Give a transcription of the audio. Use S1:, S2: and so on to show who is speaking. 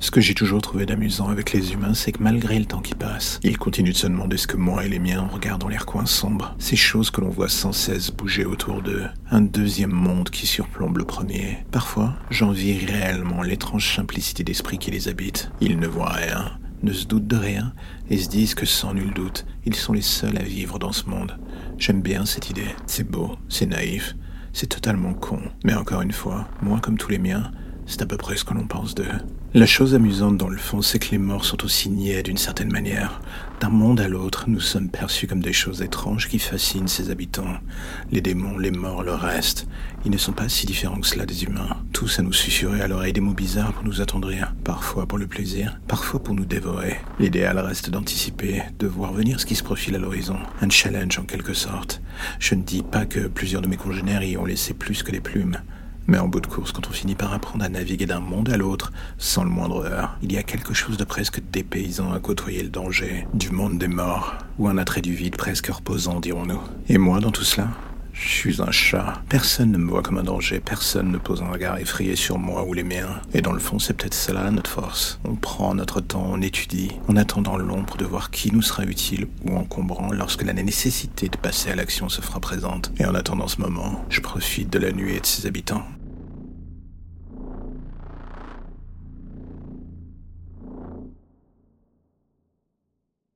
S1: Ce que j'ai toujours trouvé d'amusant avec les humains, c'est que malgré le temps qui passe, ils continuent de se demander ce que moi et les miens regardent dans les recoins sombres. Ces choses que l'on voit sans cesse bouger autour d'eux. Un deuxième monde qui surplombe le premier. Parfois, j'envie réellement l'étrange simplicité d'esprit qui les habite. Ils ne voient rien, ne se doutent de rien, et se disent que sans nul doute, ils sont les seuls à vivre dans ce monde. J'aime bien cette idée. C'est beau, c'est naïf, c'est totalement con. Mais encore une fois, moi comme tous les miens, c'est à peu près ce que l'on pense d'eux. La chose amusante dans le fond, c'est que les morts sont aussi niais d'une certaine manière. D'un monde à l'autre, nous sommes perçus comme des choses étranges qui fascinent ses habitants. Les démons, les morts, le reste, ils ne sont pas si différents que cela des humains. Tous à nous susurrer à l'oreille des mots bizarres pour nous attendrir, parfois pour le plaisir, parfois pour nous dévorer. L'idéal reste d'anticiper, de voir venir ce qui se profile à l'horizon. Un challenge en quelque sorte. Je ne dis pas que plusieurs de mes congénères y ont laissé plus que des plumes. Mais en bout de course, quand on finit par apprendre à naviguer d'un monde à l'autre, sans le moindre heure, il y a quelque chose de presque dépaysant à côtoyer le danger, du monde des morts, ou un attrait du vide presque reposant, dirons-nous. Et moi, dans tout cela je suis un chat. Personne ne me voit comme un danger, personne ne pose un regard effrayé sur moi ou les miens. Et dans le fond, c'est peut-être cela notre force. On prend notre temps, on étudie, on attend dans l'ombre de voir qui nous sera utile ou encombrant lorsque la nécessité de passer à l'action se fera présente. Et en attendant ce moment, je profite de la nuit et de ses habitants.